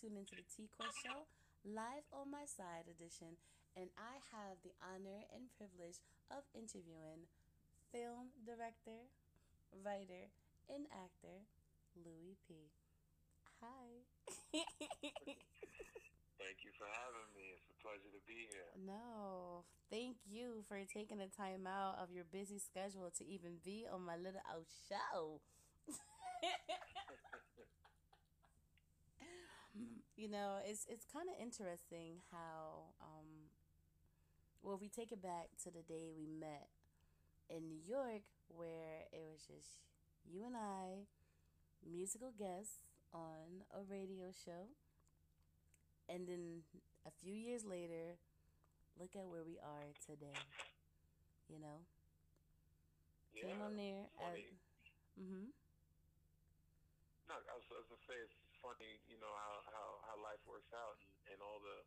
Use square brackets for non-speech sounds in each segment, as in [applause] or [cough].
Tuned into the T Quest Show, live on my side edition, and I have the honor and privilege of interviewing film director, writer, and actor Louis P. Hi. Thank you for having me. It's a pleasure to be here. no, thank you for taking the time out of your busy schedule to even be on my little old show. [laughs] you know, it's it's kind of interesting how um well, if we take it back to the day we met in New York where it was just you and I, musical guests on a radio show. And then a few years later, look at where we are today. You know? Yeah, Came on there as mhm. No, I was, I say it's funny, you know how, how, how life works out and, and all the,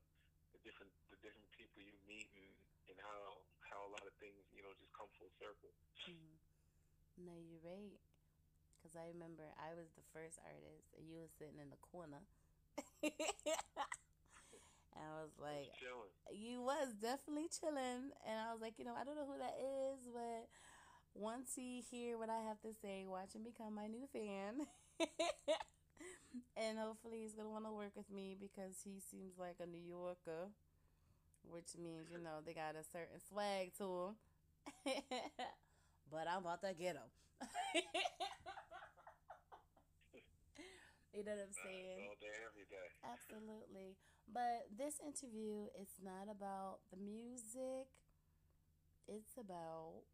the different the different people you meet and, and how how a lot of things you know just come full circle. Mhm. No, you're right. Because I remember I was the first artist and you were sitting in the corner. [laughs] and I was like, you was definitely chilling. And I was like, you know, I don't know who that is, but once he hear what I have to say, watch him become my new fan. [laughs] and hopefully he's going to want to work with me because he seems like a New Yorker, which means, you know, they got a certain swag to him. [laughs] but I'm about to get him. [laughs] you know what I'm saying? all day, every day. Absolutely. But this interview is not about the music, it's about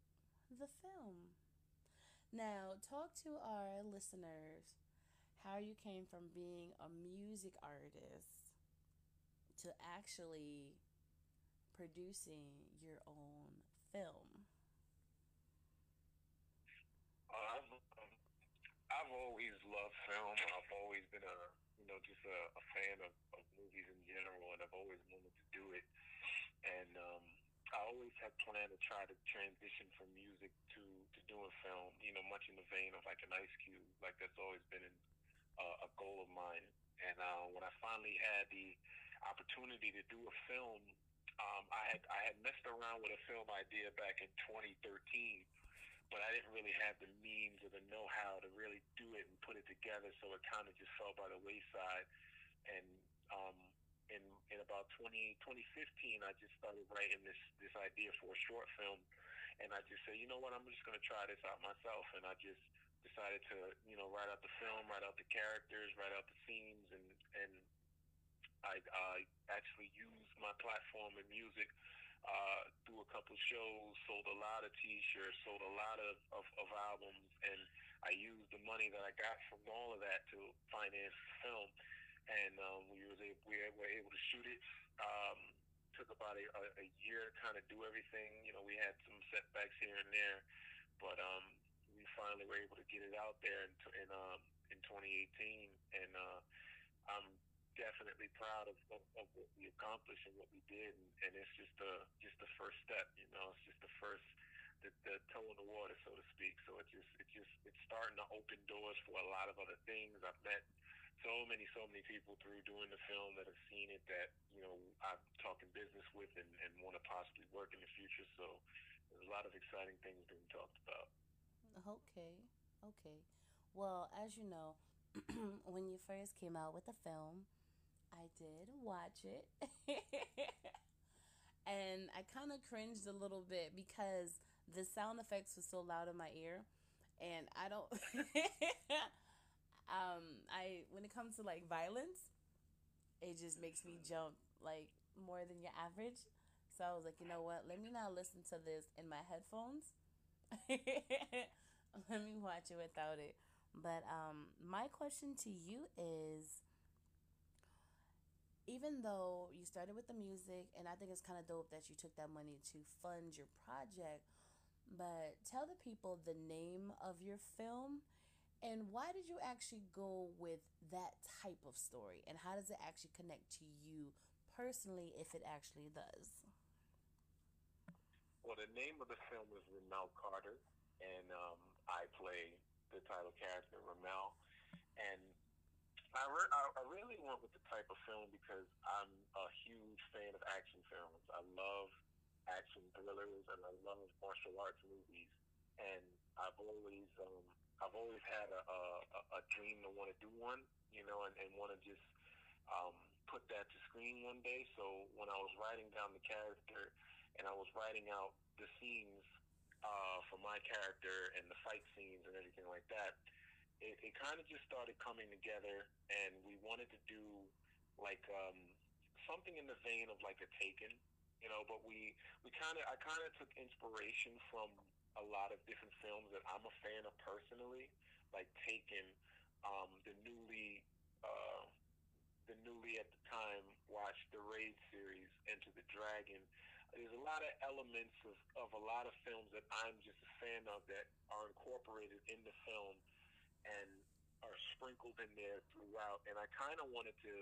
the film. Now, talk to our listeners how you came from being a music artist to actually producing your own film. Uh, I've um, I've always loved film. I've always been a you know just a, a fan of, of movies in general, and I've always wanted to do it. And um, I always had planned to try to transition from music to to doing film. You know, much in the vein of like an Ice Cube. Like that's always been an, uh, a goal of mine. And uh, when I finally had the opportunity to do a film, um, I had I had messed around with a film idea back in 2013 but I didn't really have the means or the know-how to really do it and put it together, so it kind of just fell by the wayside. And um, in in about 20, 2015, I just started writing this this idea for a short film, and I just said, you know what, I'm just going to try this out myself, and I just decided to you know write out the film, write out the characters, write out the scenes, and and I uh, actually used my platform in music uh, through a couple shows, sold a lot of T-shirts, sold a lot of, of, of albums, and I used the money that I got from all of that to finance the film. And um, we was able, we were able to shoot it. Um, took about a, a, year to kind of do everything. You know, we had some setbacks here and there, but um, finally were able to get it out there in in, um, in 2018, and uh, I'm definitely proud of, of, of what we accomplished and what we did, and, and it's just the just the first step. You know, it's just the first the, the toe in the water, so to speak. So it just it just it's starting to open doors for a lot of other things. I've met so many so many people through doing the film that have seen it that you know I'm talking business with and, and want to possibly work in the future. So there's a lot of exciting things being talked about. Okay, okay. Well, as you know, [clears throat] when you first came out with the film, I did watch it. [laughs] and I kind of cringed a little bit because the sound effects were so loud in my ear. And I don't [laughs] um I when it comes to like violence, it just makes me jump like more than your average. So I was like, you know what? Let me not listen to this in my headphones. [laughs] [laughs] let me watch it without it. But um, my question to you is even though you started with the music, and I think it's kind of dope that you took that money to fund your project, but tell the people the name of your film and why did you actually go with that type of story? And how does it actually connect to you personally, if it actually does? Well, the name of the film is Ramel Carter, and um, I play the title character Ramel. And I, re- I really went with the type of film because I'm a huge fan of action films. I love action thrillers and I love martial arts movies. And I've always um, I've always had a, a, a dream to want to do one, you know, and, and want to just um, put that to screen one day. So when I was writing down the character and I was writing out the scenes uh, for my character and the fight scenes and everything like that, it, it kind of just started coming together, and we wanted to do like um, something in the vein of like a Taken, you know. But we we kind of I kind of took inspiration from a lot of different films that I'm a fan of personally, like Taken, um, the newly. Uh, the newly at the time watched the Raid series, Enter the Dragon. There's a lot of elements of, of a lot of films that I'm just a fan of that are incorporated in the film and are sprinkled in there throughout. And I kind of wanted to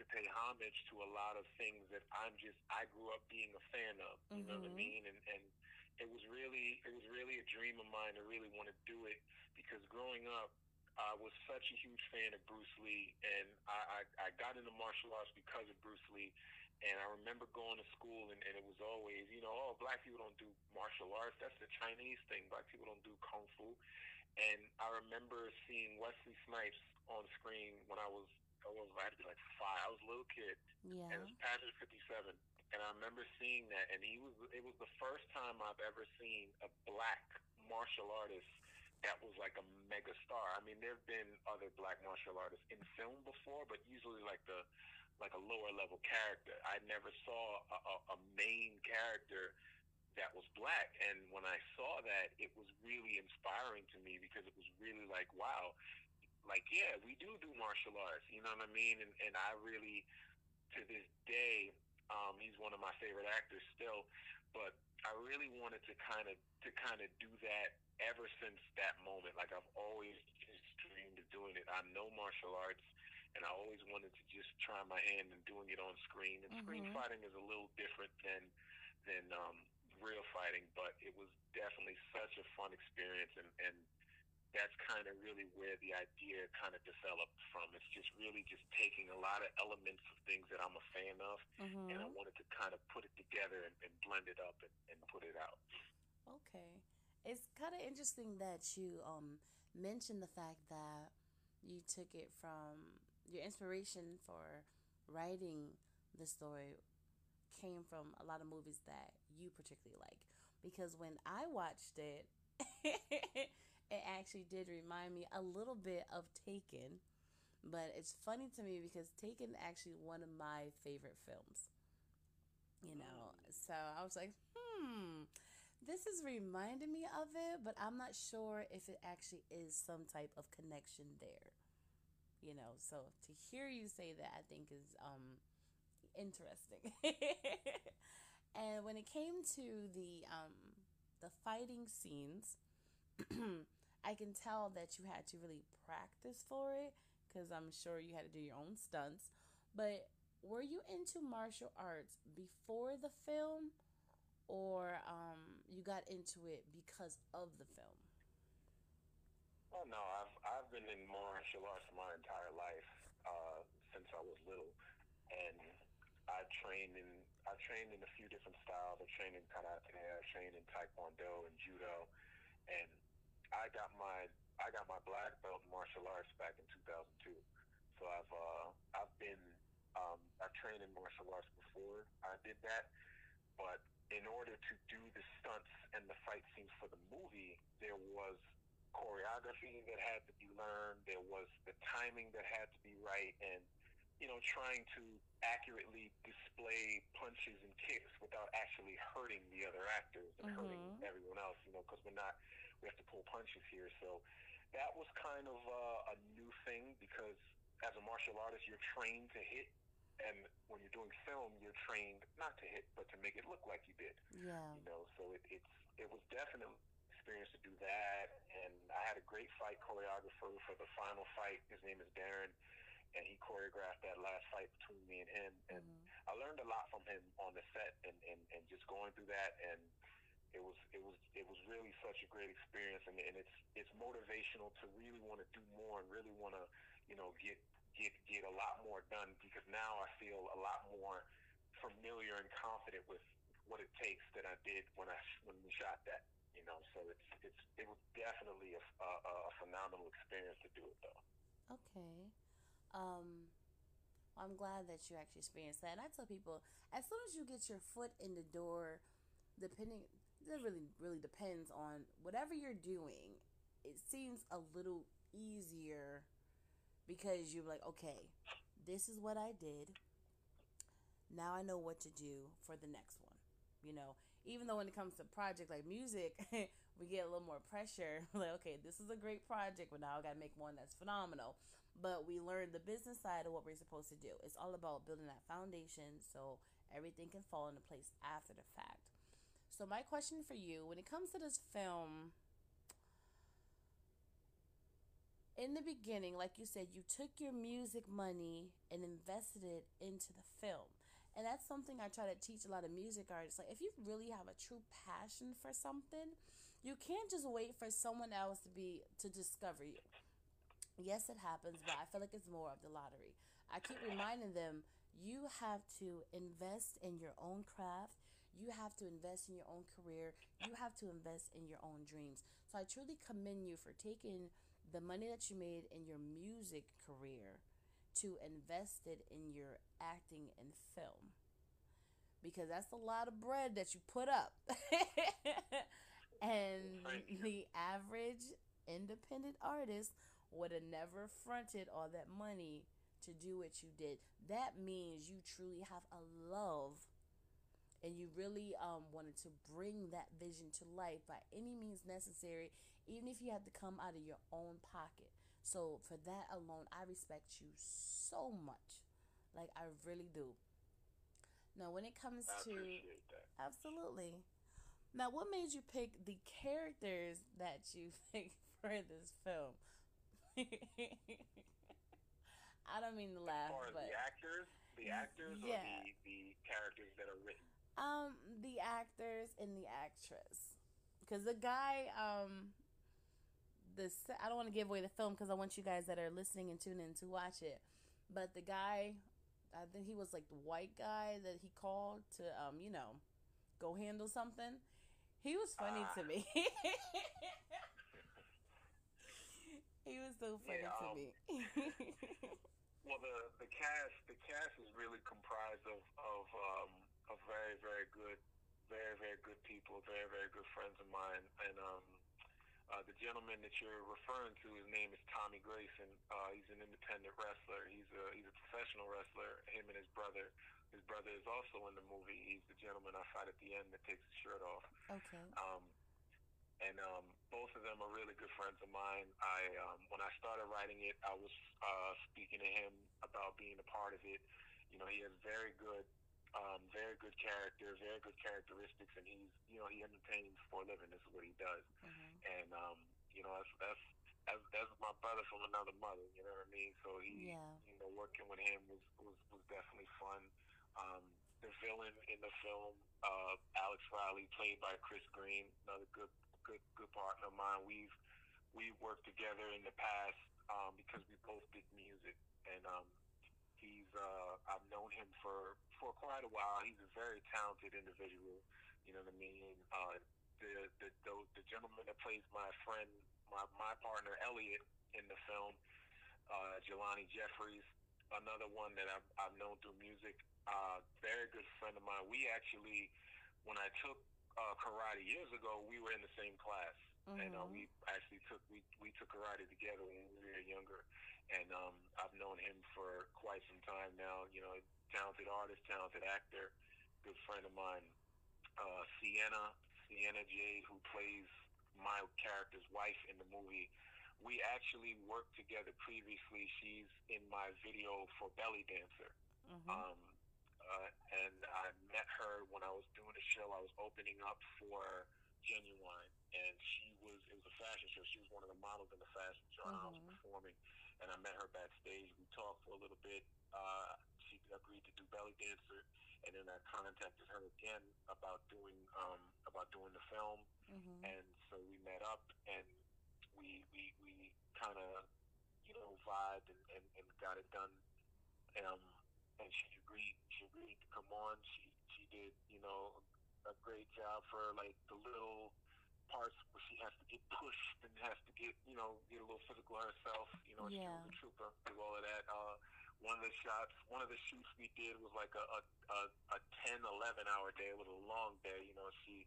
to pay homage to a lot of things that I'm just I grew up being a fan of. You mm-hmm. know what I mm-hmm. mean? And and it was really it was really a dream of mine to really want to do it because growing up I was such a huge fan of Bruce Lee, and I, I, I got into martial arts because of Bruce Lee. And I remember going to school, and, and it was always, you know, oh, black people don't do martial arts. That's the Chinese thing. Black people don't do kung fu. And I remember seeing Wesley Snipes on screen when I was I was I had to be like five. I was a little kid. Yeah. And it was Fifty Seven. And I remember seeing that and he was it was the first time I've ever seen a black martial artist that was like a mega star. I mean there have been other black martial artists in film before, but usually like the like a lower level character. I never saw a, a, a main character that was black. And when I saw that, it was really inspiring to me because it was really like, wow, like, yeah, we do do martial arts, you know what I mean? And, and I really, to this day, um, he's one of my favorite actors still, but I really wanted to kind of, to kind of do that ever since that moment. Like I've always just dreamed of doing it. I know martial arts and I always wanted to just try my hand in doing it on screen. And mm-hmm. screen fighting is a little different than, than, um, real fighting, but it was definitely such a fun experience, and and that's kind of really where the idea kind of developed from. It's just really just taking a lot of elements of things that I'm a fan of, mm-hmm. and I wanted to kind of put it together and, and blend it up and, and put it out. Okay, it's kind of interesting that you um mentioned the fact that you took it from your inspiration for writing the story came from a lot of movies that you particularly like. Because when I watched it, [laughs] it actually did remind me a little bit of Taken. But it's funny to me because Taken actually one of my favorite films. You know, so I was like, hmm, this is reminding me of it, but I'm not sure if it actually is some type of connection there. You know, so to hear you say that, I think is um interesting. [laughs] and when it came to the um, the fighting scenes, [clears throat] I can tell that you had to really practice for it because I'm sure you had to do your own stunts. But were you into martial arts before the film, or um, you got into it because of the film? Oh no, I've I've been in martial arts my entire life uh, since I was little, and I trained in I trained in a few different styles. I trained in karate, I trained in taekwondo and judo, and I got my I got my black belt in martial arts back in 2002. So I've uh, I've been um, I trained in martial arts before I did that, but in order to do the stunts and the fight scenes for the movie, there was choreography that had to be learned. There was the timing that had to be right, and you know, trying to accurately display punches and kicks without actually hurting the other actors and mm-hmm. hurting everyone else. You know, because we're not we have to pull punches here. So that was kind of uh, a new thing because as a martial artist, you're trained to hit, and when you're doing film, you're trained not to hit, but to make it look like you did. Yeah. You know, so it, it's it was definitely experience to do that, and I had a great fight choreographer for the final fight. His name is Darren, and he choreographed that last fight between me and him, and Mhm. I learned a lot from him on the set, and, and, and just going through that, and it was it was it was really such a great experience, and, and it's it's motivational to really want to do more and really want to you know get get get a lot more done because now I feel a lot more familiar and confident with what it takes that I did when I when we shot that. You know, so it's it's it was definitely a, a, a phenomenal experience to do it though. Okay. Um, I'm glad that you actually experienced that. And I tell people, as soon as you get your foot in the door, depending, it really, really depends on whatever you're doing. It seems a little easier because you're like, okay, this is what I did. Now I know what to do for the next one. You know, even though when it comes to project like music, [laughs] we get a little more pressure. [laughs] like, okay, this is a great project, but now I got to make one that's phenomenal. But we learn the business side of what we're supposed to do. It's all about building that foundation so everything can fall into place after the fact. So, my question for you when it comes to this film, in the beginning, like you said, you took your music money and invested it into the film. And that's something I try to teach a lot of music artists. Like, if you really have a true passion for something, you can't just wait for someone else to be to discover you. Yes, it happens, but I feel like it's more of the lottery. I keep reminding them you have to invest in your own craft. You have to invest in your own career. You have to invest in your own dreams. So I truly commend you for taking the money that you made in your music career to invest it in your acting and film. Because that's a lot of bread that you put up. [laughs] and the average independent artist would have never fronted all that money to do what you did. That means you truly have a love and you really um, wanted to bring that vision to life by any means necessary, even if you had to come out of your own pocket. So, for that alone, I respect you so much. Like, I really do. Now, when it comes I to. that. Absolutely. Now, what made you pick the characters that you [laughs] picked for this film? [laughs] I don't mean to As laugh, far as but the actors, the actors Yeah. or the, the characters that are written. um, the actors and the actress, because the guy, um, the se- I don't want to give away the film because I want you guys that are listening and tuning in to watch it. But the guy, I think he was like the white guy that he called to, um, you know, go handle something. He was funny Ah. to me. [laughs] he was so funny Yeah, to um, me. [laughs] Well, the the cast the cast is really comprised of of um, of very very good, very very good people, very very good friends of mine, and um, uh, the gentleman that you're referring to, his name is Tommy Grayson. Uh, he's an independent wrestler. He's a he's a professional wrestler. Him and his brother. His brother is also in the movie. He's the gentleman I fight at the end that takes his shirt off. okay. Um, and um, both of them are really good friends of mine. I um, when I started writing it, I was uh, speaking to him about being a part of it. You know, he has very good, um, very good character, very good characteristics, and he's you know he entertains for a living. This is what he does, hmm and um, you know that's that's that's, that's my brother from another mother. You know what I mean? So he, Yeah. you know, working with him was was, was definitely fun. Um, the villain in the film, uh, Alex Riley, played by Chris Green, another good good good partner of mine. We've we've worked together in the past um, because we both did music, and um, he's uh, I've known him for for quite a while. He's a very talented individual. You know what I mean? Uh, the, the the the gentleman that plays my friend, my my partner Elliot in the film, uh, Jelani Jeffries, another one that I've I've known through music. Uh, very good friend of mine. We actually, when I took uh, karate years ago, we were in the same class, and uh, Mhm. we actually took we we took karate together when we were younger, and um, I've known him for quite some time now. You know, talented artist, talented actor, good friend of mine. Uh, Sienna, Sienna Jade, who plays my character's wife in the movie. We actually worked together previously. She's in my video for Belly Dancer. Mm-hmm. Um, uh, and I met her when I was doing a show. I was opening up for Ginuwine, and she was it was a fashion show. She was one of the models in the fashion show, and I was Mhm. performing. And I met her backstage. We talked for a little bit. Uh, she agreed to do belly dancer, and then I contacted her again about doing um, about doing the film. mm-hmm. And so we met up, and we we we kind of you know vibed and, and, and got it done. Um, and she agreed. She agreed to come on. She she did you know a great job for like the little parts where she has to get pushed and has to get you know get a little physical herself. You know, she Yeah. was a trooper. Do all of that. Uh, one of the shots, one of the shoots we did was like a a, a, a 10, 11 hour day. It was a long day. You know, she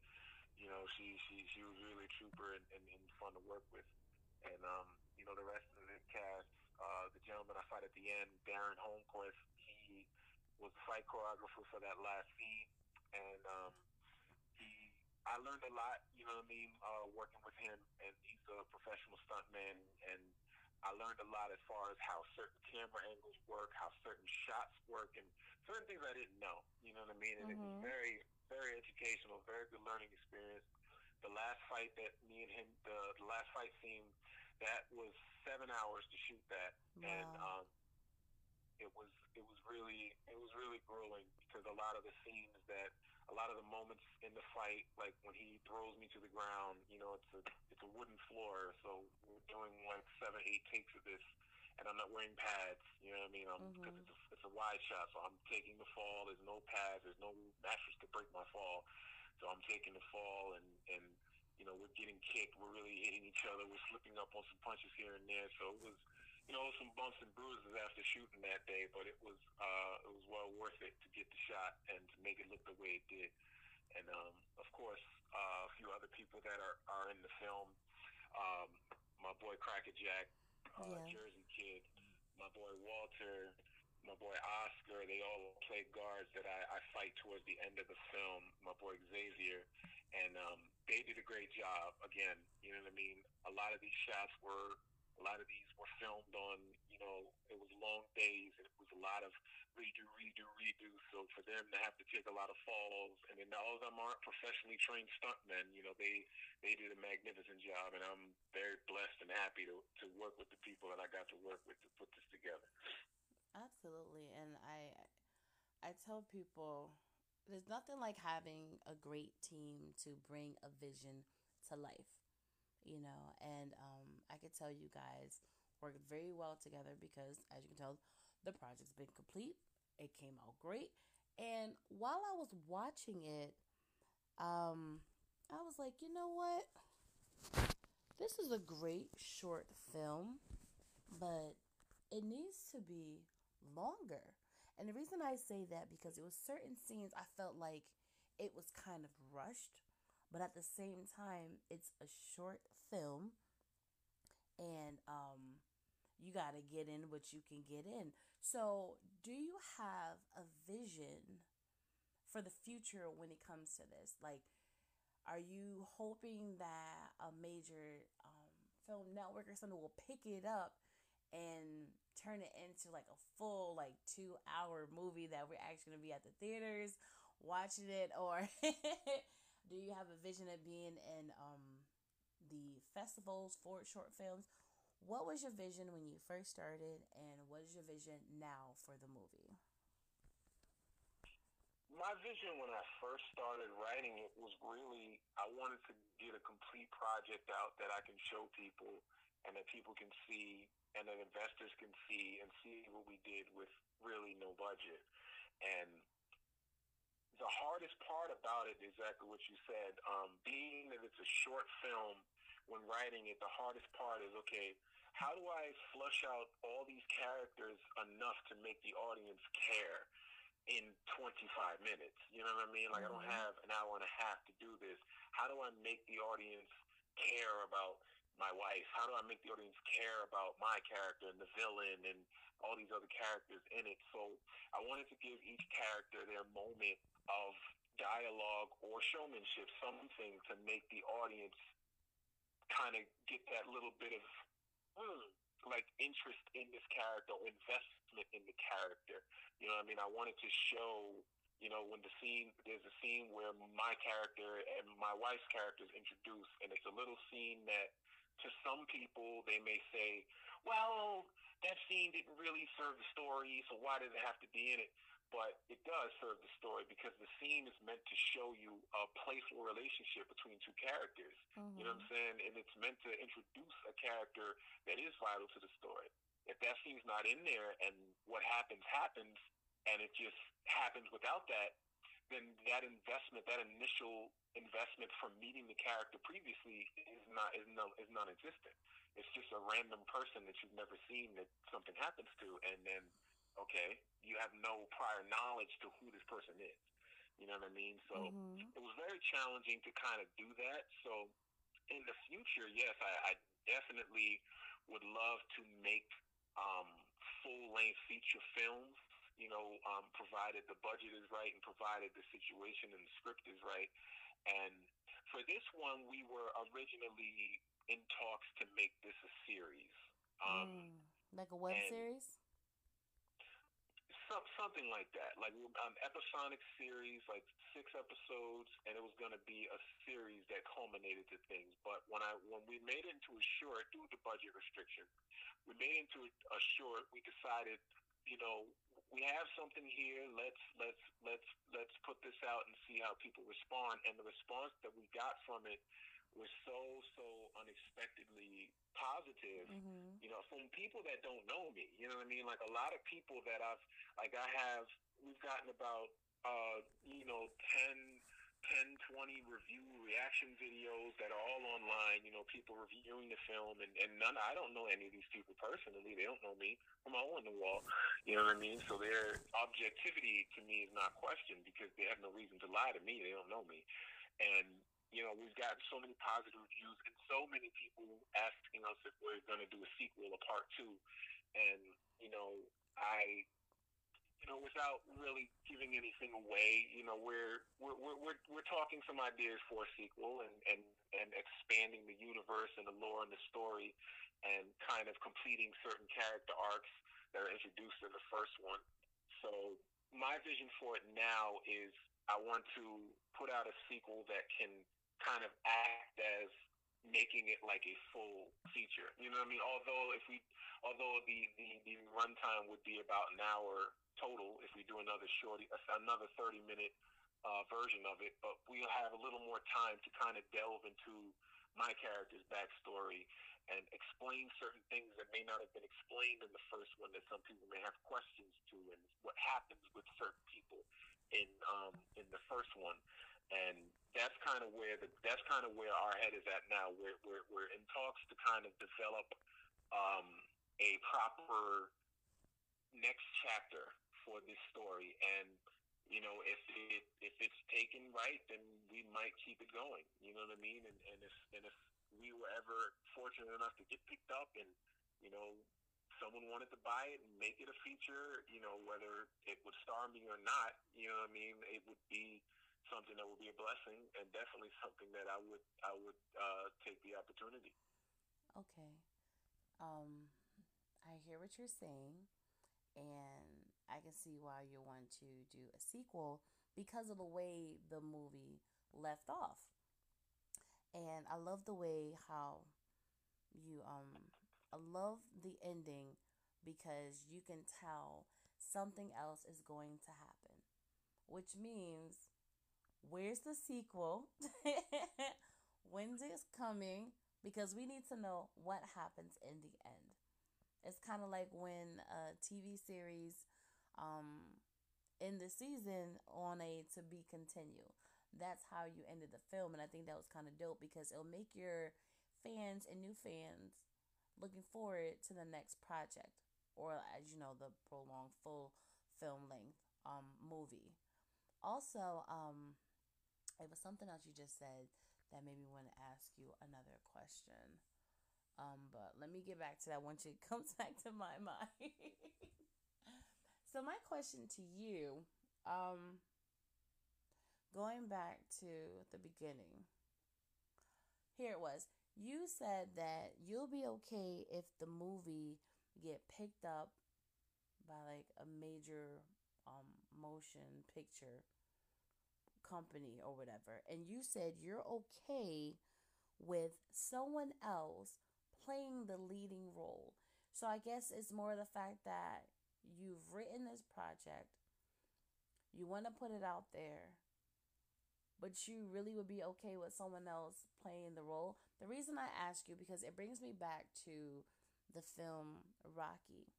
you know, she she she was really a trooper and, and, and fun to work with. And um, you know, the rest of the cast, uh, the gentleman I fight at the end, Darren Holmquist, he was the fight choreographer for that last scene, and um, I learned a lot. You know what I mean, uh, working with him, and he's a professional stuntman, and I learned a lot as far as how certain camera angles work, how certain shots work, and certain things I didn't know. You know what I mean? And it was Mhm. very, very educational, very good learning experience. The last fight that me and him, the, the last fight scene, that was seven hours to shoot that, and um, it was it was really it was really grueling because a lot of the scenes that a lot of the moments in the fight, like when he throws me to the ground, you know, it's a it's a wooden floor, so we're doing like seven, eight takes of this, and I'm not wearing pads. You know what I mean? Because Mhm. it's a, it's a wide shot, so I'm taking the fall. There's no pads. There's no mattress to break my fall, so I'm taking the fall, and and you know we're getting kicked. We're really hitting each other. We're slipping up on some punches here and there. So it was you know, some bumps and bruises after shooting that day, but it was uh, it was well worth it to get the shot and to make it look the way it did. And um, of course, uh, a few other people that are, are in the film. Um, my boy Cracker Jack, uh, Yeah. Jersey Kid, my boy Walter, my boy Oscar. They all play guards that I, I fight towards the end of the film. My boy Xavier, and um, they did a great job. Again, you know what I mean. A lot of these shots were a lot of these were filmed on, you know, it was long days and it was a lot of redo, redo, redo. So for them to have to take a lot of falls, and then all of them aren't professionally trained stuntmen, you know, they they did a magnificent job, and I'm very blessed and happy to to work with the people that I got to work with to put this together. Absolutely, and I I tell people there's nothing like having a great team to bring a vision to life, you know. And um, I could tell you guys worked very well together because, as you can tell, the project's been complete. It came out great, and while I was watching it, um, I was like, you know what? This is a great short film, but it needs to be longer. And the reason I say that because it was certain scenes I felt like it was kind of rushed, but at the same time it's a short film and um you got to get in what you can get in. So, do you have a vision for the future when it comes to this? Like are you hoping that a major um, film network or something will pick it up and turn it into like a full like two hour movie that we're actually gonna be at the theaters watching it or [laughs] do you have a vision of being in um the festivals for short films what was your vision when you first started and what is your vision now for the movie My vision when I first started writing it was really I wanted to get a complete project out that I can show people and that people can see and that investors can see and see what we did with really no budget. And the hardest part about it, exactly what you said, um, being that it's a short film, when writing it, the hardest part is okay, how do I flush out all these characters enough to make the audience care? in 25 minutes. You know what I mean? Like I don't Mhm. have an hour and a half to do this. How do I make the audience care about my wife? How do I make the audience care about my character and the villain and all these other characters in it? So I wanted to give each character their moment of dialogue or showmanship, something to make the audience kind of get that little bit of mm, like interest in this character investment in the character. You know what I mean? I wanted to show, you know, when the scene there's a scene where my character and my wife's character is introduced and it's a little scene that to some people they may say, Well, that scene didn't really serve the story, so why did it have to be in it? But it does serve the story because the scene is meant to show you a playful relationship between two characters. Mm-hmm. You know what I'm saying? And it's meant to introduce a character that is vital to the story. If that scene's not in there and what happens happens and it just happens without that, then that investment, that initial investment from meeting the character previously is not is no is non-existent. It's just a random person that you've never seen that something happens to, and then okay, you have no prior knowledge to who this person is. You know what I mean? So mm-hmm. it was very challenging to kind of do that. So in the future, yes, I, I definitely would love to make um, full length feature films. You know, um, provided the budget is right and provided the situation and the script is right. And for this one, we were originally in talks to make this a series. Um, mm, like a web series? Some, something like that, like an episodic series, like six episodes, and it was going to be a series that culminated to things. But when I when we made it into a short, due to budget restriction, we made it into a short. We decided, you know, we have something here. Let's let's let's let's put this out and see how people respond. And the response that we got from it was so so unexpectedly positive. Mm-hmm. You know, from people that don't know me. You know what I mean? Like a lot of people that I've like I have. We've gotten about uh, you know 10, 10, 20 review reaction videos that are all online. You know, people reviewing the film, and, and none. I don't know any of these people personally. They don't know me from a hole in the wall. You know what I mean? So their objectivity to me is not questioned because they have no reason to lie to me. They don't know me, and you know, we've gotten so many positive reviews and so many people asking us if we're going to do a sequel, a part two. And, you know, I, you know, without really giving anything away, you know, we're, we're, we're, we're talking some ideas for a sequel and, and, and expanding the universe and the lore and the story and kind of completing certain character arcs that are introduced in the first one. So my vision for it now is I want to put out a sequel that can kind of act as making it like a full feature. You know what I mean? Although if we, although the the, the runtime would be about an hour total if we do another shorty, another thirty minute uh, version of it, but we'll have a little more time to kind of delve into my character's backstory and explain certain things that may not have been explained in the first one that some people may have questions to, and what happens with certain people in um, in the first one and that's kind of where the that's kind of where our head is at now. We're we're, we're in talks to kind of develop um, a proper next chapter for this story, and you know if it if it's taken right, then we might keep it going. You know what I mean? And and if and if we were ever fortunate enough to get picked up and you know someone wanted to buy it and make it a feature, you know, whether it would star me or not, you know what I mean, it would be something that would be a blessing and definitely something that I would I would uh, take the opportunity. Okay, um, I hear what you're saying, and I can see why you want to do a sequel because of the way the movie left off, and I love the way how you um I love the ending because you can tell something else is going to happen, which means where's the sequel? [laughs] When's it coming? Because we need to know what happens in the end. It's kind of like when a TV series um in the season on a to be continue. That's how you ended the film and I think that was kind of dope because it'll make your fans and new fans looking forward to the next project or as you know the prolonged full film length um movie. Also, um it was something else you just said that made me want to ask you another question. Um, but let me get back to that once it [laughs] comes back to my mind. [laughs] so my question to you, um, going back to the beginning, here it was. you said that you'll be okay if the movie get picked up by like a major um motion picture company or whatever and you said you're okay with someone else playing the leading role. So i guess it's more the fact that you've written this project you want to put it out there but you really would be okay with someone else playing the role. The reason i ask you because it brings me back to the film rocky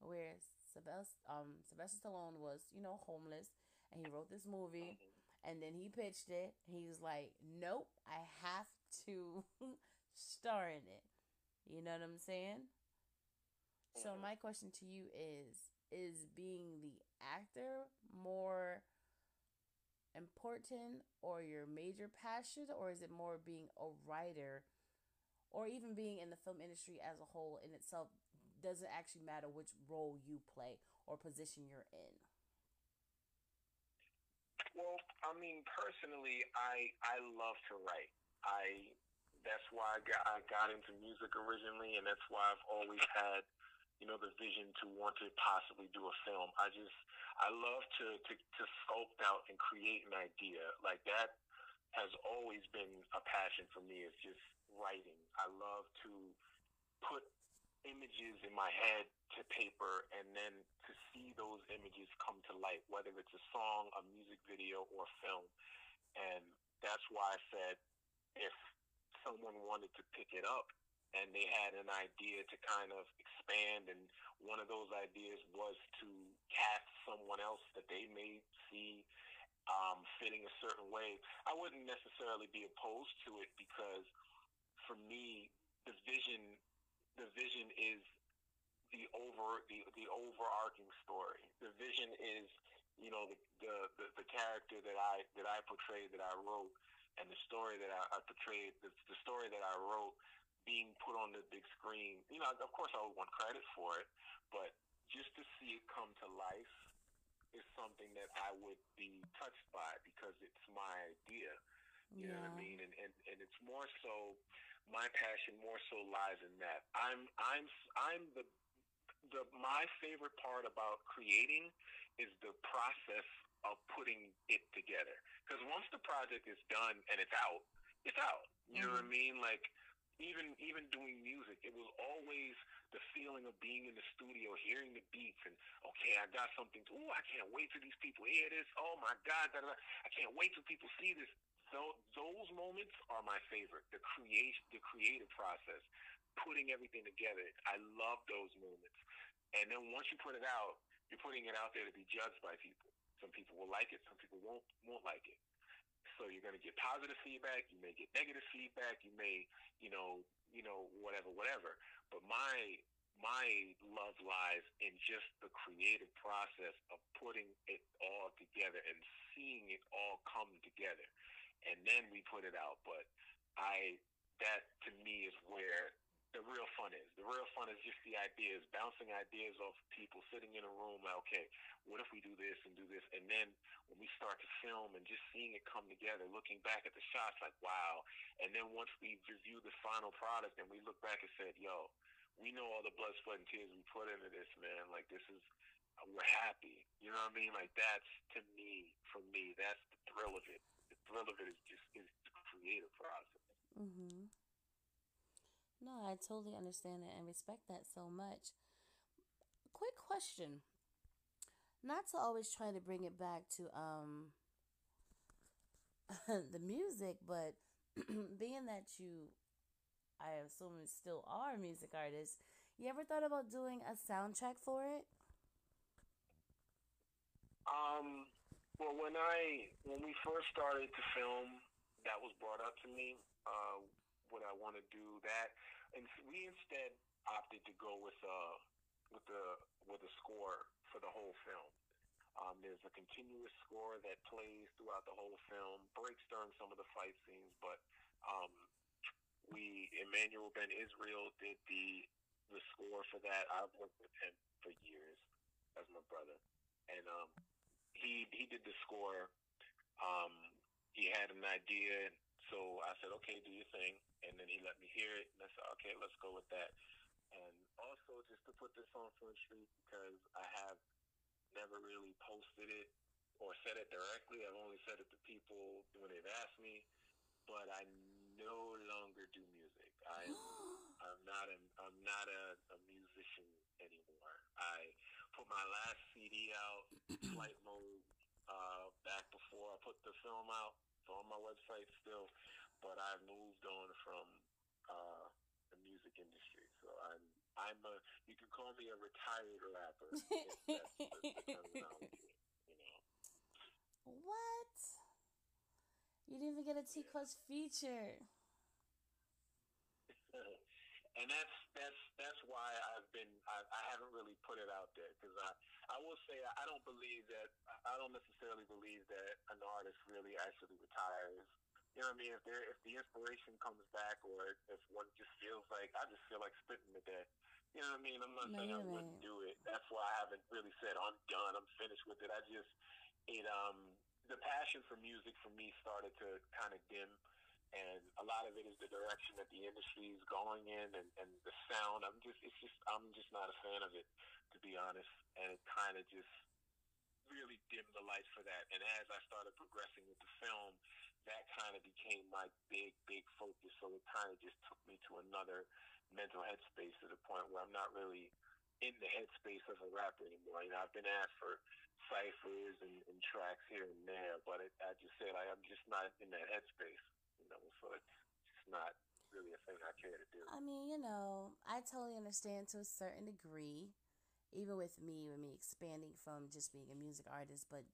where Sylvester, um, Sylvester Stallone was, you know, homeless, and he wrote this movie, and then he pitched it. He was like, "Nope, I have to [laughs] star in it." You know what I'm saying? So Mhm. my question to you is: Is being the actor more important, or your major passion, or is it more being a writer, or even being in the film industry as a whole in itself? Doesn't actually matter which role you play or position you're in. Well, I mean, personally, I I love to write. I that's why I got I got into music originally, and that's why I've always had, you know, the vision to want to possibly do a film. I just I love to to, to sculpt out and create an idea like that. Has always been a passion for me. Is just writing. I love to put images in my head to paper and then to see those images come to light, whether it's a song, a music video, or film. And that's why I said if someone wanted to pick it up and they had an idea to kind of expand, and one of those ideas was to cast someone else that they may see um, fitting a certain way, I wouldn't necessarily be opposed to it because for me, the vision the vision is the over the, the overarching story. The vision is, you know, the, the, the, the character that I that I portrayed that I wrote and the story that I, I portrayed the, the story that I wrote being put on the big screen. You know, of course I would want credit for it, but just to see it come to life is something that I would be touched by because it's my idea. You know what I mean? And, and and it's more so my passion more so lies in that. I'm I'm I'm the the my favorite part about creating is the process of putting it together. Because once the project is done and it's out, it's out. You know what I mm-hmm. mean? Like even even doing music, it was always the feeling of being in the studio, hearing the beats, and okay, I got something. Oh, I can't wait till these people hear this. Oh my God, da, da, da. I can't wait till people see this. So those moments are my favorite. The creation, the creative process, putting everything together. I love those moments. And then once you put it out, you're putting it out there to be judged by people. Some people will like it, some people won't won't like it. So you're going to get positive feedback. You may get negative feedback. You may, you know, you know, whatever, whatever. But my my love lies in just the creative process of putting it all together and seeing it all come together, and then we put it out. But I that to me is where the real fun is. The real fun is just the ideas, bouncing ideas off people, sitting in a room. Like, okay, what if we do this and do this? And then when we start to film and just seeing it come together, looking back at the shots, like, wow. And then once we review the final product and we look back and said, yo, we know all the blood, sweat, and tears we put into this, man. Like, this is, we're happy. You know what I mean? Like, that's to me, for me, that's the thrill of it. Thrill of it is just is creative process. Mm-hmm. No, I totally understand it and respect that so much. Quick question. Not to always try to bring it back to um [laughs] the music, but [clears throat] being that you I assume still are a music artist, you ever thought about doing a soundtrack for it? Um, well, when I when we first started to film, that was brought up to me. Uh, would I want to do that? And we instead opted to go with uh with the with a score for the whole film. Um, there's a continuous score that plays throughout the whole film, breaks during some of the fight scenes, but um, we Emmanuel Ben Israel did the the score for that. I've worked with him for years as my brother, and um, he he did the score. Um, he had an idea, So I said, okay, do your thing. And then he let me hear it. And I said, okay, let's go with that. And also, just to put this on Front Street, because I have never really posted it or said it directly. I've only said it to people when they've asked me. But I no longer do music. I, [gasps] I'm not a, I'm not a, a musician anymore. I put my last CD out, [clears throat] Flight Mode, uh, back before I put the film out. It's on my website still, but I moved on from uh, the music industry. So I'm I'm a you can call me a retired rapper. the, [laughs] the you know. What? You didn't even get a T Quest feature. And that's that's that's why I've been I, I haven't really put it out there because I I will say I don't believe that I don't necessarily believe that an artist really actually retires. You know what I mean? If there if the inspiration comes back or if one just feels like I just feel like spitting the day. You know what I mean? I'm not saying I wouldn't do it. That's why I haven't really said I'm done. I'm finished with it. I just it um the passion for music for me started to kind of dim and a lot of it is the direction that the industry is going in and, and the sound. I'm just it's just I'm just not a fan of it to be honest. And it kind of just really dimmed the lights for that. And as I started progressing with the film, that kind of became my big big focus. So it kind of just took me to another mental headspace to the point where I'm not really in the headspace of a rapper anymore. You know, I've been asked for ciphers and, and tracks here and there, but it, I just said I'm just not in that headspace know, so it's just not really a thing I care to do. I mean, you know, I totally understand to a certain degree, even with me, with me expanding from just being a music artist, but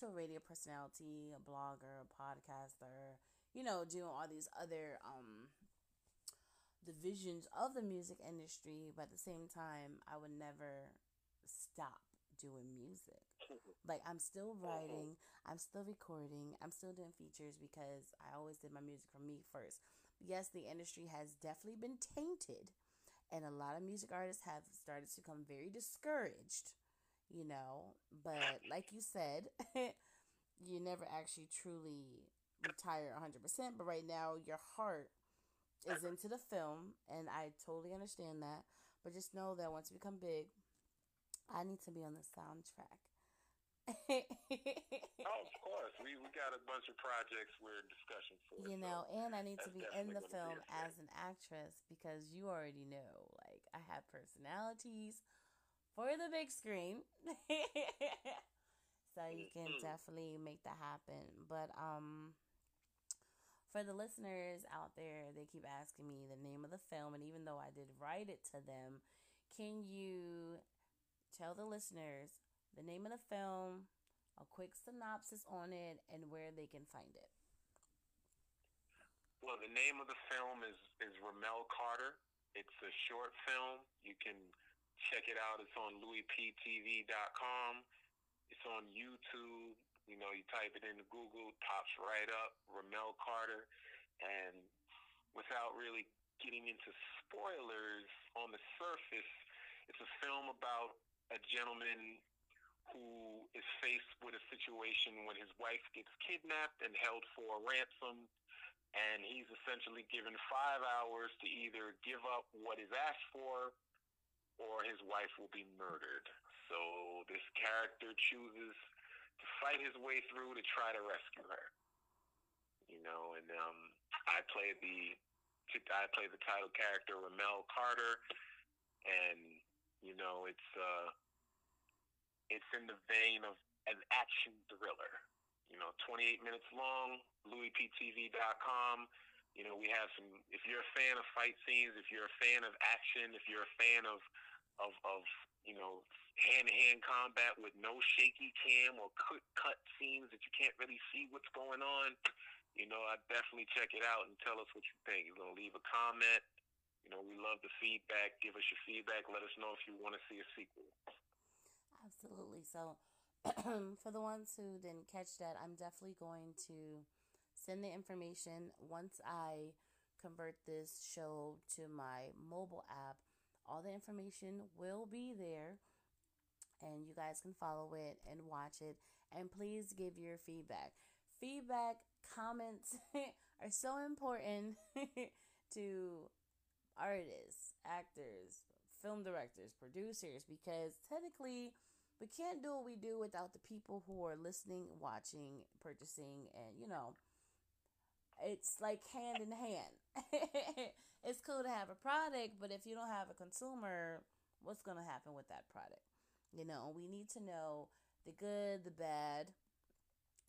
to a radio personality, a blogger, a podcaster, you know, doing all these other um divisions of the music industry, but at the same time, I would never stop doing music. [laughs] like I'm still mm-hmm. writing, I'm still recording, I'm still doing features because I always did my music for me first. Yes, the industry has definitely been tainted and a lot of music artists have started to become very discouraged, you know, but like you said, [laughs] you never actually truly retire 100%, but right now your heart is into the film and I totally understand that. But just know that once you become big, I need to be on the soundtrack. [laughs] oh, of course. We we got a bunch of projects we're in discussion for. You know, so and I need to be in the film as an actress because you already know, like I have personalities for the big screen. [laughs] so you can mm-hmm. definitely make that happen. But um for the listeners out there, they keep asking me the name of the film and even though I did write it to them, can you tell the listeners the name of the film, a quick synopsis on it, and where they can find it. Well, the name of the film is, is Ramel Carter. It's a short film. You can check it out. It's on louisptv.com. It's on YouTube. You know, you type it into Google, pops right up, Ramel Carter. And without really getting into spoilers on the surface, it's a film about a gentleman who is faced with a situation when his wife gets kidnapped and held for a ransom, and he's essentially given five hours to either give up what is asked for or his wife will be murdered. So this character chooses to fight his way through to try to rescue her. You know, and um, I play the I play the title character Ramel Carter, and you know it's uh, it's in the vein of an action thriller. You know, 28 minutes long, louisptv.com. You know, we have some, if you're a fan of fight scenes, if you're a fan of action, if you're a fan of, of, of you know, hand-to-hand combat with no shaky cam or cut, cut scenes that you can't really see what's going on, you know, I definitely check it out and tell us what you think. You're going to leave a comment. You know, we love the feedback. Give us your feedback. Let us know if you want to see a sequel. Absolutely. So, [clears throat] for the ones who didn't catch that, I'm definitely going to send the information once I convert this show to my mobile app. All the information will be there, and you guys can follow it and watch it. And please give your feedback. Feedback, comments [laughs] are so important [laughs] to artists, actors, film directors, producers, because technically we can't do what we do without the people who are listening, watching, purchasing, and you know, it's like hand in hand. [laughs] it's cool to have a product, but if you don't have a consumer, what's going to happen with that product? You know, we need to know the good, the bad,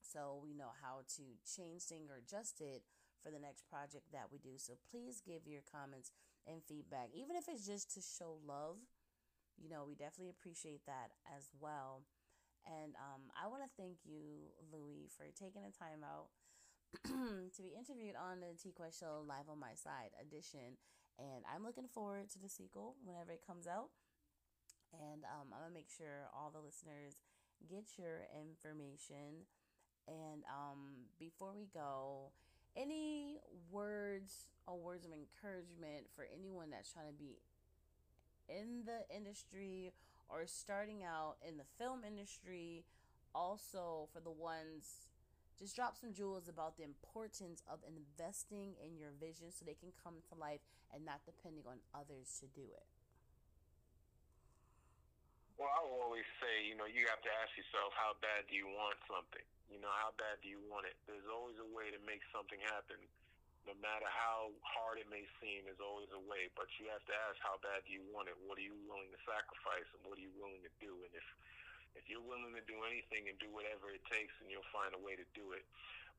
so we know how to change things or adjust it for the next project that we do. So please give your comments and feedback, even if it's just to show love. You know, we definitely appreciate that as well. And um, I want to thank you, Louie, for taking the time out [clears throat] to be interviewed on the T Quest Show Live on My Side edition. And I'm looking forward to the sequel whenever it comes out. And um, I'm going to make sure all the listeners get your information. And um, before we go, any words or words of encouragement for anyone that's trying to be in the industry or starting out in the film industry? Also, for the ones just drop some jewels about the importance of investing in your vision so they can come to life and not depending on others to do it. Well, I will always say, you know, you have to ask yourself, how bad do you want something? You know, how bad do you want it? There's always a way to make something happen. No matter how hard it may seem, there's always a way. But you have to ask, how bad do you want it? What are you willing to sacrifice, and what are you willing to do? And if if you're willing to do anything and do whatever it takes, and you'll find a way to do it.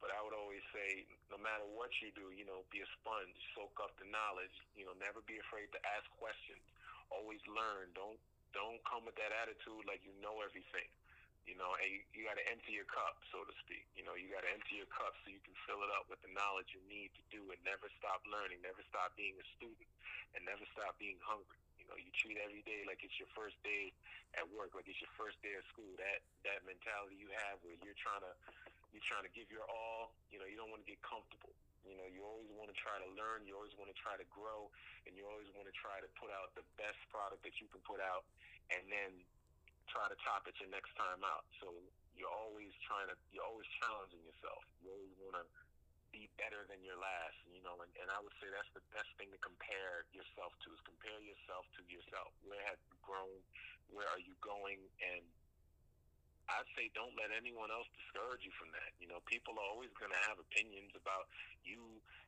But I would always say, no matter what you do, you know, be a sponge, soak up the knowledge. You know, never be afraid to ask questions. Always learn. Don't don't come with that attitude like you know everything. You know, and you, you got to empty your cup, so to speak. You know, you got to empty your cup so you can fill it up with the knowledge you need to do it. Never stop learning. Never stop being a student, and never stop being hungry. You know, you treat every day like it's your first day at work, like it's your first day of school. That that mentality you have where you're trying to you're trying to give your all. You know, you don't want to get comfortable. You know, you always want to try to learn. You always want to try to grow, and you always want to try to put out the best product that you can put out, and then try to top it your next time out. So you're always trying to, you're always challenging yourself. You always want to be better than your last, you know, and, and I would say that's the best thing to compare yourself to is compare yourself to yourself. Where have you grown? Where are you going? And I'd say don't let anyone else discourage you from that. You know, people are always going to have opinions about you.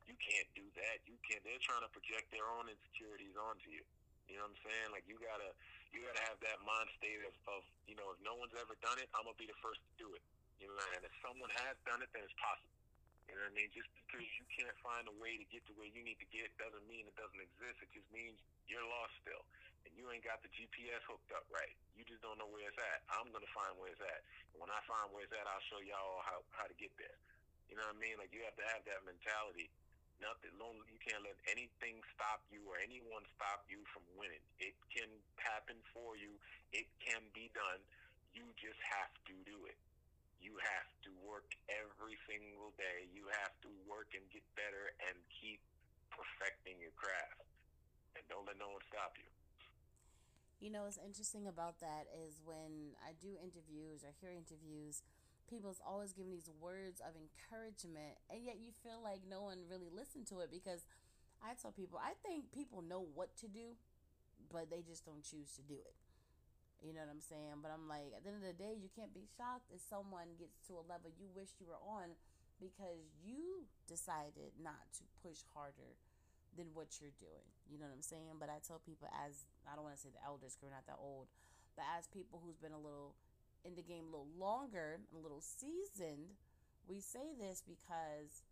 You can't do that. You can't. They're trying to project their own insecurities onto you. You know what I'm saying? Like you gotta, you gotta have that mind state of, of, you know, if no one's ever done it, I'm gonna be the first to do it. You know, and if someone has done it, then it's possible. You know what I mean? Just because you can't find a way to get to where you need to get doesn't mean it doesn't exist. It just means you're lost still. And you ain't got the GPS hooked up right. You just don't know where it's at. I'm to find where it's at. And when I find where it's at, I'll show y'all how, how to get there. You know what I mean? Like, you have to have that mentality. Nothing, you can't let anything stop you or anyone stop you from winning. It can happen for you. It can be done. You just have to do it. You have to work every single day. You have to work and get better and keep perfecting your craft. And don't let no one stop you. You know, what's interesting about that is when I do interviews or hear interviews, people's always giving these words of encouragement, and yet you feel like no one really listened to it because I tell people, I think people know what to do, but they just don't choose to do it. You know what I'm saying? But I'm like, at the end of the day, you can't be shocked if someone gets to a level you wish you were on because you decided not to push harder than what you're doing. You know what I'm saying? But I tell people, as I don't want to say the elders, because we're not that old, but as people who's been a little in the game a little longer, a little seasoned, we say this because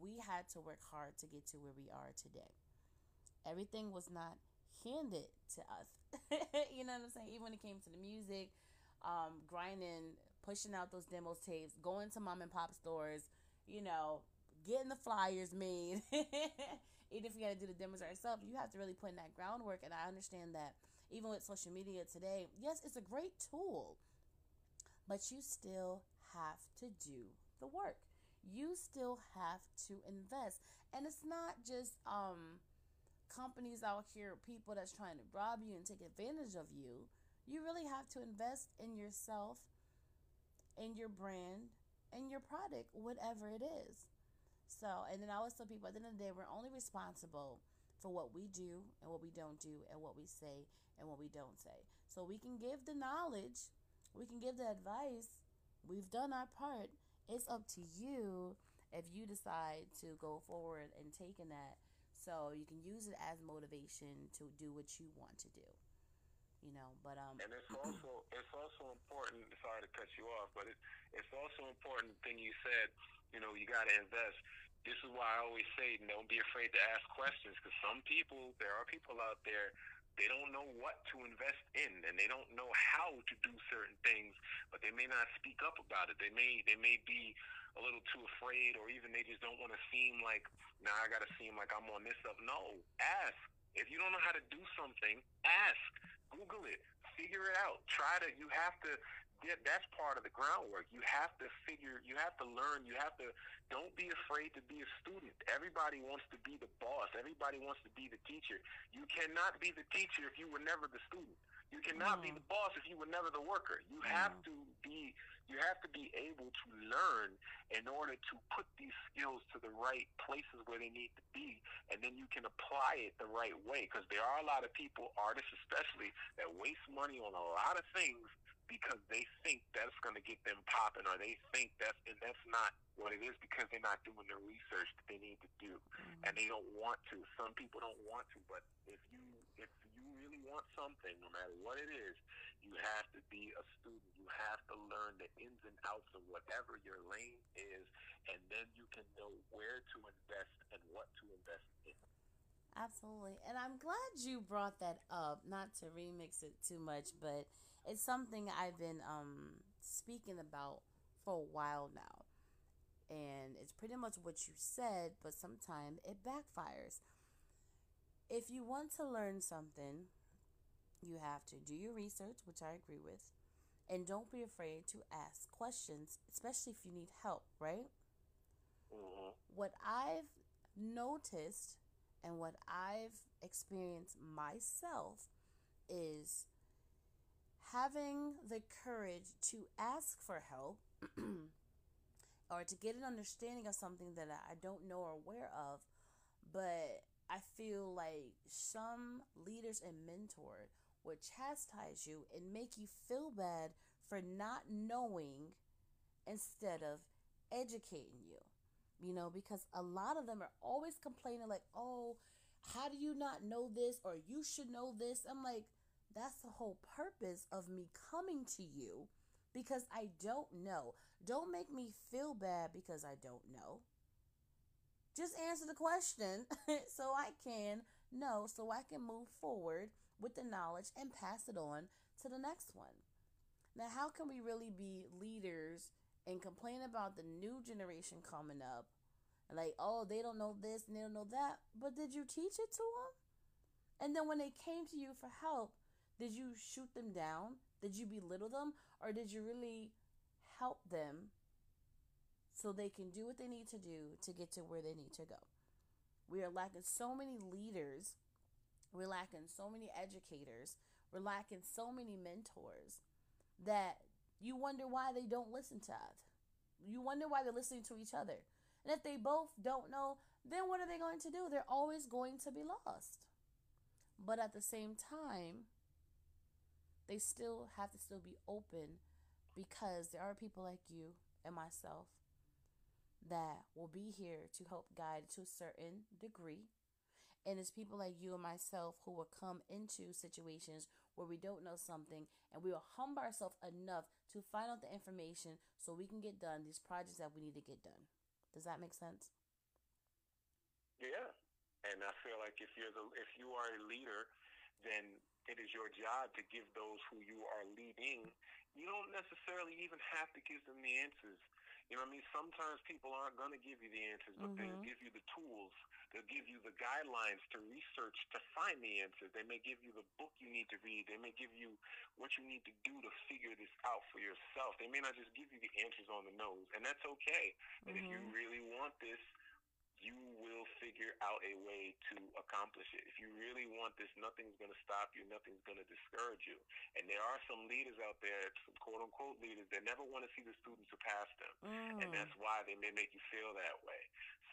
we had to work hard to get to where we are today. Everything was not handed to us. [laughs] you know what I'm saying? Even when it came to the music, um, grinding, pushing out those demo tapes, going to mom and pop stores, you know, getting the flyers made. [laughs] even if you got to do the demos yourself, you have to really put in that groundwork. And I understand that even with social media today, yes, it's a great tool, but you still have to do the work. You still have to invest. And it's not just um companies out here, people that's trying to rob you and take advantage of you, you really have to invest in yourself, in your brand, and your product, whatever it is. So, and then I always tell people at the end of the day, we're only responsible for what we do and what we don't do and what we say and what we don't say. So we can give the knowledge, we can give the advice. We've done our part. It's up to you if you decide to go forward and taking that so you can use it as motivation to do what you want to do you know but um and it's [clears throat] also it's also important sorry to cut you off but it, it's also important thing you said you know you got to invest this is why i always say don't be afraid to ask questions because some people there are people out there they don't know what to invest in and they don't know how to do certain things but they may not speak up about it. They may they may be a little too afraid or even they just don't want to seem like now nah, i gotta seem like i'm on this stuff. No ask. If you don't know how to do something ask. Google it. Figure it out. Try to you have to that's part of the groundwork. You have to figure, you have to learn, you have to, don't be afraid to be a student. Everybody wants to be the boss. Everybody wants to be the teacher. You cannot be the teacher if you were never the student. You cannot mm. be the boss if you were never the worker. You mm. have to be you have to be able to learn in order to put these skills to the right places where they need to be, and then you can apply it the right way. Because there are a lot of people, artists especially, that waste money on a lot of things because they think that's going to get them popping, or they think that's and that's not what it is because they're not doing the research that they need to do, mm-hmm. and they don't want to. Some people don't want to, but if you if you really want something, no matter what it is, you have to be a student. You have to learn the ins and outs of whatever your lane is, and then you can know where to invest and what to invest in. Absolutely. And I'm glad you brought that up, not to remix it too much, but it's something I've been um, speaking about for a while now. And it's pretty much what you said, but sometimes it backfires. If you want to learn something, you have to do your research, which I agree with, and don't be afraid to ask questions, especially if you need help, right? Mm-hmm. What I've noticed and what I've experienced myself is having the courage to ask for help [clears throat] or to get an understanding of something that I don't know or aware of, but I feel like some leaders and mentors would chastise you and make you feel bad for not knowing instead of educating you. You know, because a lot of them are always complaining, like, oh, how do you not know this? Or you should know this. I'm like, that's the whole purpose of me coming to you because I don't know. Don't make me feel bad because I don't know. Just answer the question [laughs] so I can know, so I can move forward with the knowledge and pass it on to the next one. Now, how can we really be leaders and complain about the new generation coming up? Like, oh, they don't know this and they don't know that. But did you teach it to them? And then when they came to you for help, did you shoot them down? Did you belittle them? Or did you really help them so they can do what they need to do to get to where they need to go? We are lacking so many leaders. We're lacking so many educators. We're lacking so many mentors that you wonder why they don't listen to us. You wonder why they're listening to each other. And if they both don't know, then what are they going to do? They're always going to be lost. But at the same time, they still have to still be open because there are people like you and myself that will be here to help guide to a certain degree. And it's people like you and myself who will come into situations where we don't know something and we will humble ourselves enough to find out the information so we can get done these projects that we need to get done. Does that make sense? Yeah. And I feel like if you're the if you are a leader, then it is your job to give those who you are leading. You don't necessarily even have to give them the answers. You know what I mean? Sometimes people aren't going to give you the answers, but mm-hmm. they'll give you the tools. They'll give you the guidelines to research to find the answers. They may give you the book you need to read. They may give you what you need to do to figure this out for yourself. They may not just give you the answers on the nose, and that's okay. Mm-hmm. if you mm-hmm. really want this, you will figure out a way to accomplish it. If you really want this, nothing's going to stop you. Nothing's going to discourage you. And there are some leaders out there, some quote unquote leaders, that never want to see the students surpass them. Mm. And that's why they may make you feel that way.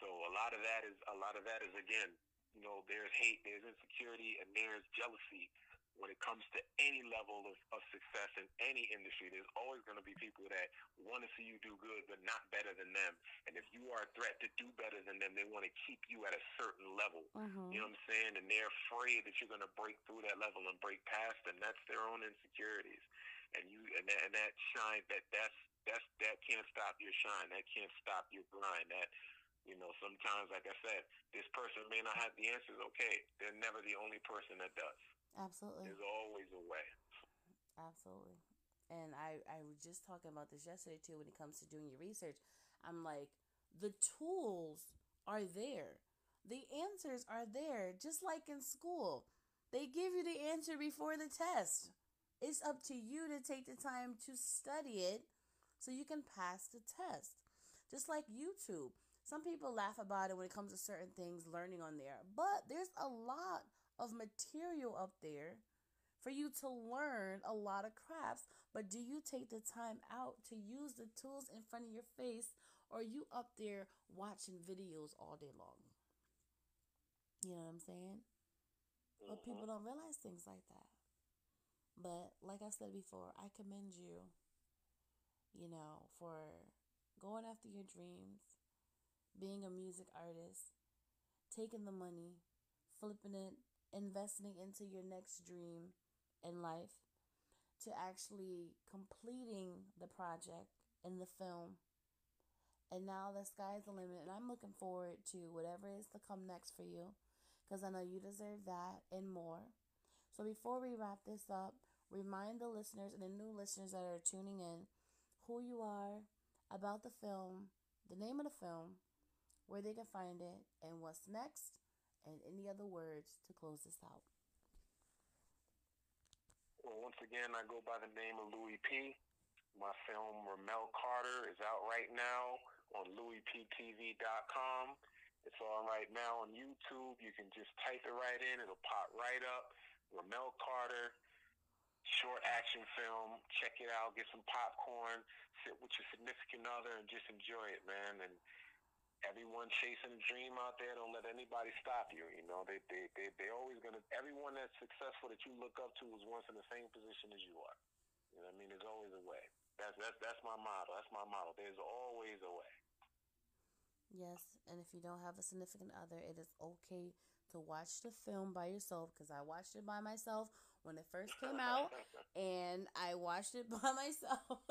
So a lot of that is a lot of that is again, you know, there's hate, there's insecurity, and there's jealousy when it comes to any level of, of success in any industry, there's always going to be people that want to see you do good, but not better than them. And if you are a threat to do better than them, they want to keep you at a certain level. Mm-hmm. You know what I'm saying? And they're afraid that you're going to break through that level and break past them. That's their own insecurities. And you and that, and that shine that that's that's that can't stop your shine. That can't stop your grind. That you know, sometimes, like I said, this person may not have the answers. Okay, they're never the only person that does. Absolutely. There's always a way. Absolutely. And I, I was just talking about this yesterday too when it comes to doing your research. I'm like, the tools are there. The answers are there, just like in school. They give you the answer before the test. It's up to you to take the time to study it so you can pass the test. Just like YouTube. Some people laugh about it when it comes to certain things learning on there, but there's a lot of material up there for you to learn a lot of crafts. But do you take the time out to use the tools in front of your face, or you up there watching videos all day long? You know what I'm saying? But mm-hmm. people don't realize things like that. But like I said before, I commend you, you know, for going after your dreams, being a music artist, taking the money, flipping it, investing into your next dream in life to actually completing the project in the film. And now the sky's the limit, and I'm looking forward to whatever is to come next for you because I know you deserve that and more. So before we wrap this up, remind the listeners and the new listeners that are tuning in who you are, about the film, the name of the film, where they can find it, and what's next and any other words to close this out. Well, once again, I go by the name of Louis P. My film Ramel Carter is out right now on louisptv.com. It's on right now on YouTube. You can just type it right in. It'll pop right up. Ramel Carter, short action film. Check it out. Get some popcorn. Sit with your significant other and just enjoy it, man. And everyone chasing a dream out there. Don't let anybody stop you. You know, they they they they always gonna. Everyone that's successful that you look up to was once in the same position as you are. You know what I mean? There's always a way. That's that's that's my model. That's my model. There's always a way. Yes, and if you don't have a significant other, it is okay to watch the film by yourself because I watched it by myself when it first came out, [laughs] and I watched it by [laughs] myself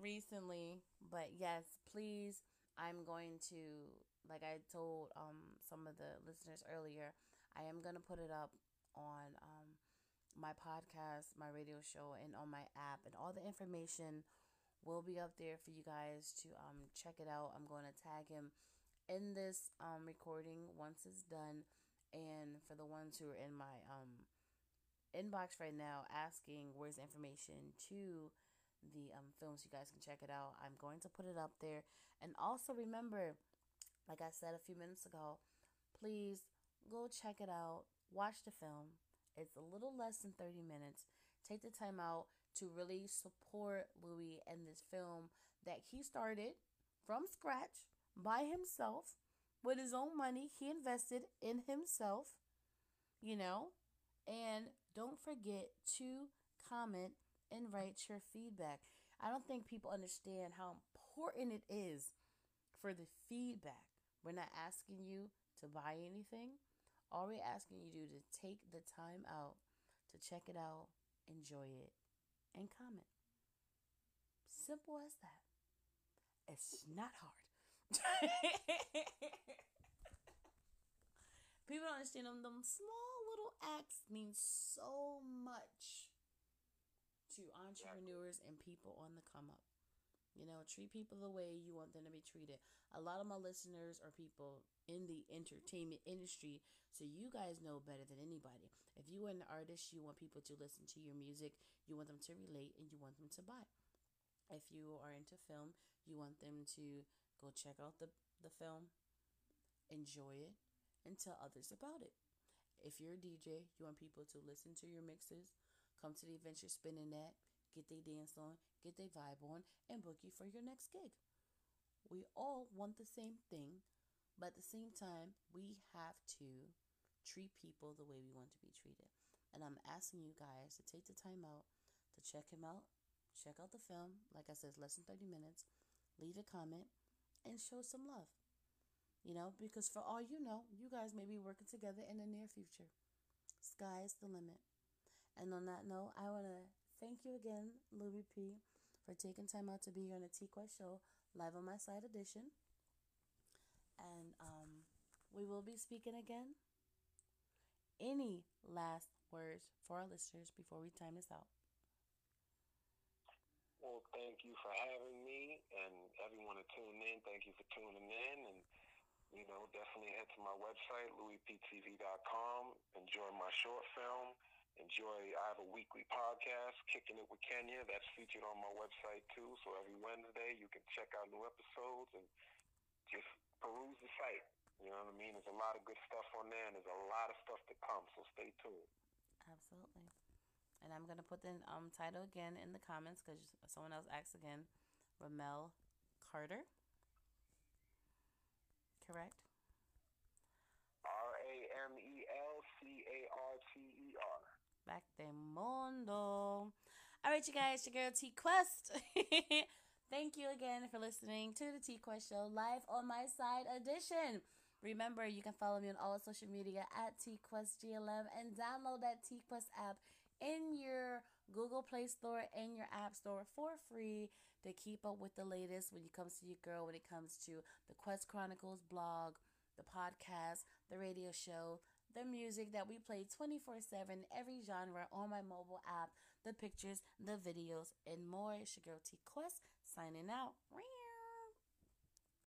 recently. But yes, please, I'm going to, like I told um, some of the listeners earlier, I am going to put it up on um, my podcast, my radio show, and on my app, and all the information will be up there for you guys to um, check it out. I'm going to tag him in this um, recording once it's done. And for the ones who are in my um, inbox right now asking where's information to the um, films. You guys can check it out. I'm going to put it up there. And also remember, like I said a few minutes ago, please go check it out. Watch the film. It's a little less than 30 minutes. Take the time out to really support Louis and this film that he started from scratch by himself with his own money. He invested in himself, you know. And don't forget to comment and write your feedback. I don't think people understand how important it is for the feedback. We're not asking you to buy anything. All we're asking you to do is take the time out to check it out, enjoy it, and comment. Simple as that. It's not hard. [laughs] People don't understand them. Them small little acts mean so much to entrepreneurs and people on the come up. You know, treat people the way you want them to be treated. A lot of my listeners are people in the entertainment industry, so you guys know better than anybody. If you are an artist, you want people to listen to your music, you want them to relate, and you want them to buy. If you are into film, you want them to go check out the, the film, enjoy it, and tell others about it. If you're a DJ, you want people to listen to your mixes, Come to the adventure spinning at, get their dance on, get their vibe on, and book you for your next gig. We all want the same thing, but at the same time, we have to treat people the way we want to be treated. And I'm asking you guys to take the time out to check him out, check out the film. Like I said, less than 30 minutes. Leave a comment and show some love. You know, because for all you know, you guys may be working together in the near future. Sky's the limit. And on that note, I want to thank you again, Louis P, for taking time out to be here on the T Quest show live on my side edition. And um, we will be speaking again. Any last words for our listeners before we time this out? Well, thank you for having me and everyone to tune in. Thank you for tuning in. And, you know, definitely head to my website, louisptv.com. Enjoy my short film. Enjoy, I have a weekly podcast, Kicking It with Kenya, that's featured on my website too. So every Wednesday you can check out new episodes and just peruse the site. You know what I mean? There's a lot of good stuff on there and there's a lot of stuff to come, so stay tuned. Absolutely. And I'm to put the um, title again in the comments because someone else asked again. Ramel Carter. Correct? Back de Mondo. All right, you guys, your girl T Quest. [laughs] Thank you again for listening to the T Quest Show live on my side edition. Remember, you can follow me on all social media at TQuestGLM and download that TQuest app in your Google Play Store and your App Store for free to keep up with the latest when it comes to your girl, when it comes to the Quest Chronicles blog, the podcast, the radio show, the music that we play 24 7, every genre on my mobile app, the pictures, the videos, and more. It's your girl T Quest signing out.